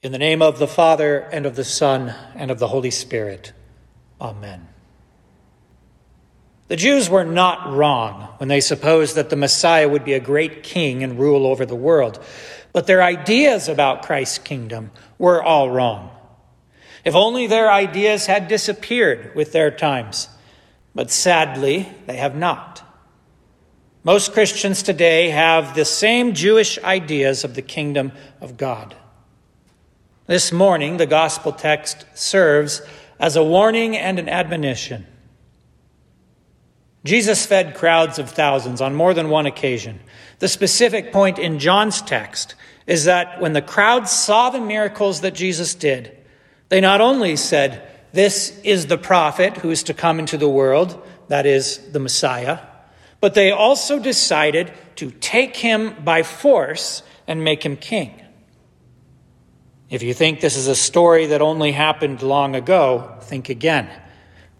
In the name of the Father, and of the Son, and of the Holy Spirit. Amen. The Jews were not wrong when they supposed that the Messiah would be a great king and rule over the world, but their ideas about Christ's kingdom were all wrong. If only their ideas had disappeared with their times, but sadly, they have not. Most Christians today have the same Jewish ideas of the kingdom of God. This morning, the gospel text serves as a warning and an admonition. Jesus fed crowds of thousands on more than one occasion. The specific point in John's text is that when the crowd saw the miracles that Jesus did, they not only said, This is the prophet who is to come into the world, that is, the Messiah, but they also decided to take him by force and make him king. If you think this is a story that only happened long ago, think again.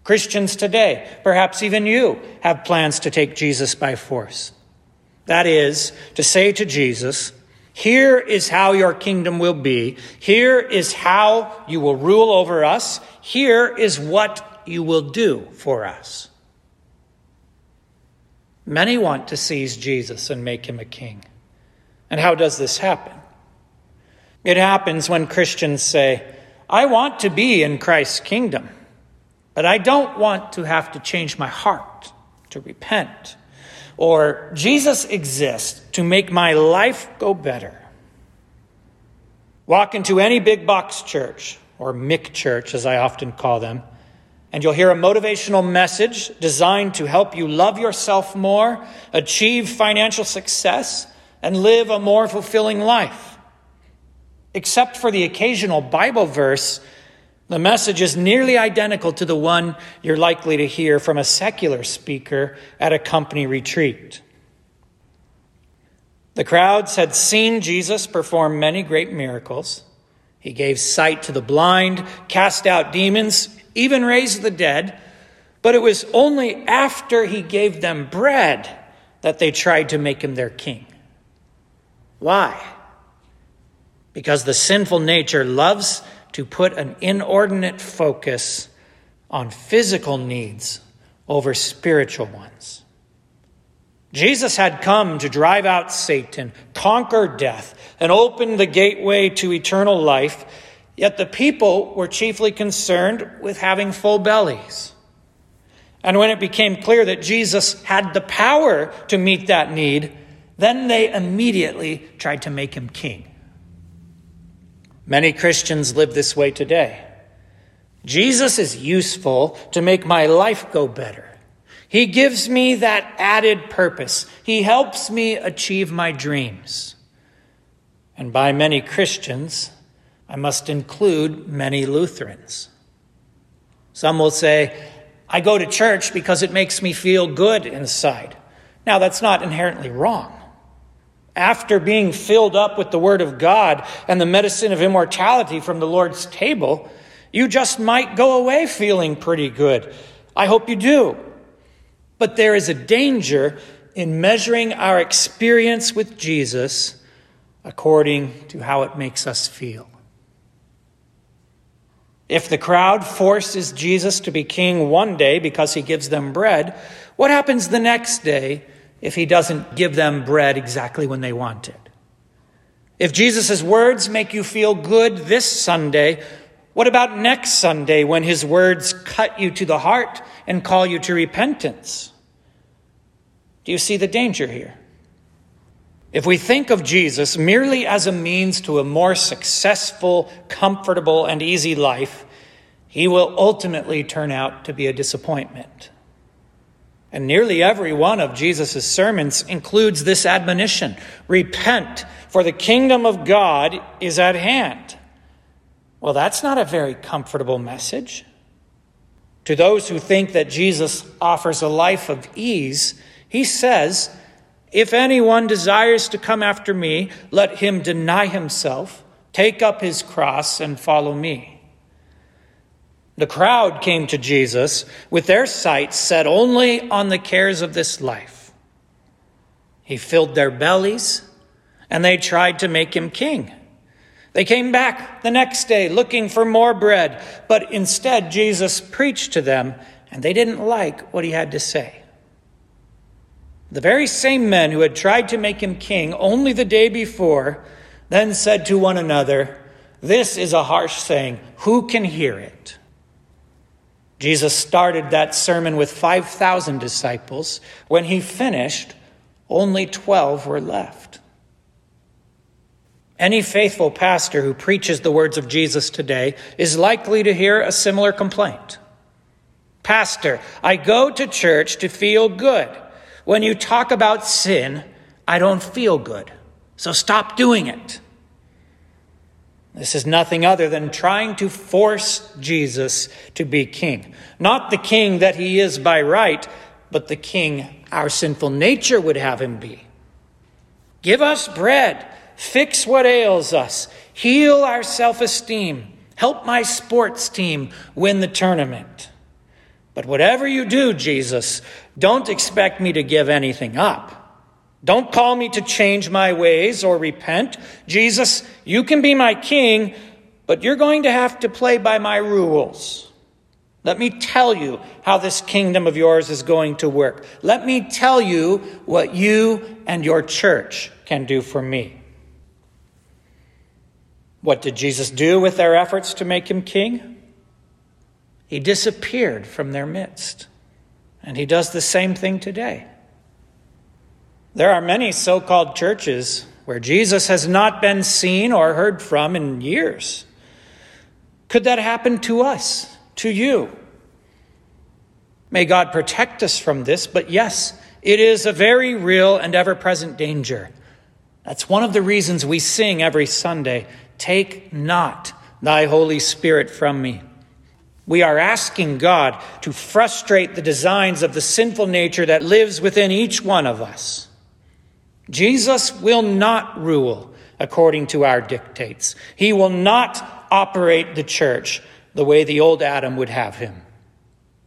Christians today, perhaps even you, have plans to take Jesus by force. That is, to say to Jesus, Here is how your kingdom will be. Here is how you will rule over us. Here is what you will do for us. Many want to seize Jesus and make him a king. And how does this happen? It happens when Christians say, I want to be in Christ's kingdom, but I don't want to have to change my heart to repent. Or, Jesus exists to make my life go better. Walk into any big box church, or McChurch as I often call them, and you'll hear a motivational message designed to help you love yourself more, achieve financial success, and live a more fulfilling life. Except for the occasional Bible verse, the message is nearly identical to the one you're likely to hear from a secular speaker at a company retreat. The crowds had seen Jesus perform many great miracles. He gave sight to the blind, cast out demons, even raised the dead. But it was only after he gave them bread that they tried to make him their king. Why? Because the sinful nature loves to put an inordinate focus on physical needs over spiritual ones. Jesus had come to drive out Satan, conquer death, and open the gateway to eternal life, yet the people were chiefly concerned with having full bellies. And when it became clear that Jesus had the power to meet that need, then they immediately tried to make him king. Many Christians live this way today. Jesus is useful to make my life go better. He gives me that added purpose. He helps me achieve my dreams. And by many Christians, I must include many Lutherans. Some will say, I go to church because it makes me feel good inside. Now, that's not inherently wrong after being filled up with the Word of God and the medicine of immortality from the Lord's table, you just might go away feeling pretty good. I hope you do. But there is a danger in measuring our experience with Jesus according to how it makes us feel. If the crowd forces Jesus to be king one day because he gives them bread, what happens the next day if he doesn't give them bread exactly when they want it. If Jesus' words make you feel good this Sunday, what about next Sunday when his words cut you to the heart and call you to repentance? Do you see the danger here? If we think of Jesus merely as a means to a more successful, comfortable, and easy life, he will ultimately turn out to be a disappointment. And nearly every one of Jesus' sermons includes this admonition Repent, for the kingdom of God is at hand. Well, that's not a very comfortable message. To those who think that Jesus offers a life of ease, he says, If anyone desires to come after me, let him deny himself, take up his cross, and follow me. The crowd came to Jesus with their sights set only on the cares of this life. He filled their bellies, and they tried to make him king. They came back the next day looking for more bread, but instead Jesus preached to them, and they didn't like what he had to say. The very same men who had tried to make him king only the day before then said to one another, This is a harsh saying. Who can hear it? Jesus started that sermon with 5,000 disciples. When he finished, only 12 were left. Any faithful pastor who preaches the words of Jesus today is likely to hear a similar complaint. Pastor, I go to church to feel good. When you talk about sin, I don't feel good. So stop doing it. This is nothing other than trying to force Jesus to be king. Not the king that he is by right, but the king our sinful nature would have him be. Give us bread, fix what ails us, heal our self esteem, help my sports team win the tournament. But whatever you do, Jesus, don't expect me to give anything up. Don't call me to change my ways or repent. Jesus, you can be my king, but you're going to have to play by my rules. Let me tell you how this kingdom of yours is going to work. Let me tell you what you and your church can do for me. What did Jesus do with their efforts to make him king? He disappeared from their midst. And he does the same thing today. There are many so called churches where Jesus has not been seen or heard from in years. Could that happen to us, to you? May God protect us from this, but yes, it is a very real and ever present danger. That's one of the reasons we sing every Sunday Take not thy Holy Spirit from me. We are asking God to frustrate the designs of the sinful nature that lives within each one of us. Jesus will not rule according to our dictates. He will not operate the church the way the old Adam would have him.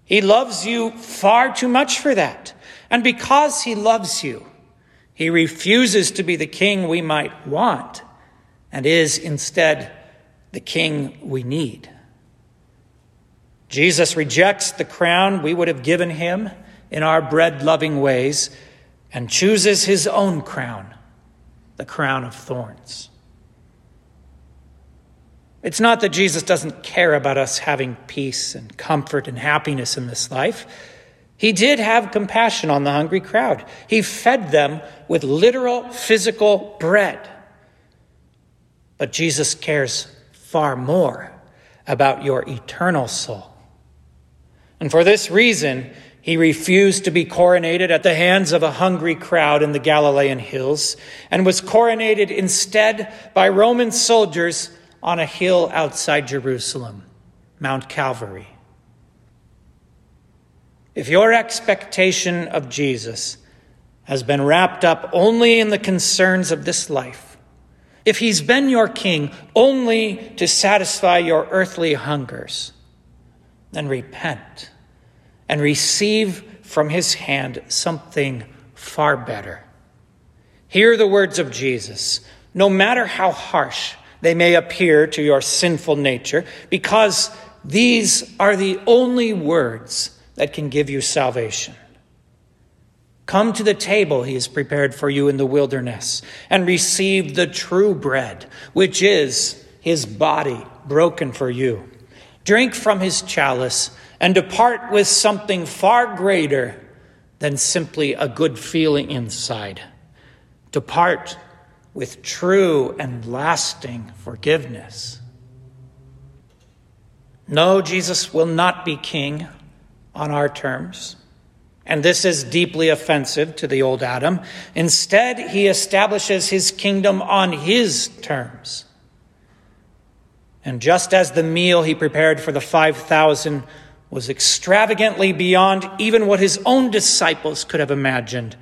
He loves you far too much for that. And because he loves you, he refuses to be the king we might want and is instead the king we need. Jesus rejects the crown we would have given him in our bread loving ways and chooses his own crown, the crown of thorns. It's not that Jesus doesn't care about us having peace and comfort and happiness in this life. He did have compassion on the hungry crowd. He fed them with literal physical bread. But Jesus cares far more about your eternal soul. And for this reason, he refused to be coronated at the hands of a hungry crowd in the Galilean hills and was coronated instead by Roman soldiers on a hill outside Jerusalem, Mount Calvary. If your expectation of Jesus has been wrapped up only in the concerns of this life, if he's been your king only to satisfy your earthly hungers, then repent and receive from his hand something far better. Hear the words of Jesus. No matter how harsh they may appear to your sinful nature, because these are the only words that can give you salvation. Come to the table he has prepared for you in the wilderness and receive the true bread, which is his body broken for you. Drink from his chalice and depart with something far greater than simply a good feeling inside. Depart with true and lasting forgiveness. No, Jesus will not be king on our terms. And this is deeply offensive to the old Adam. Instead, he establishes his kingdom on his terms. And just as the meal he prepared for the 5,000 was extravagantly beyond even what his own disciples could have imagined,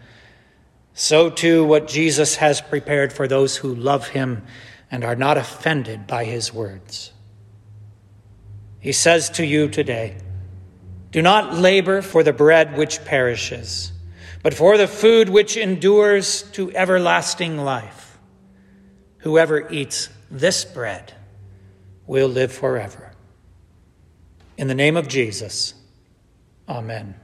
so too what Jesus has prepared for those who love him and are not offended by his words. He says to you today, do not labor for the bread which perishes, but for the food which endures to everlasting life. Whoever eats this bread, will live forever. In the name of Jesus, amen.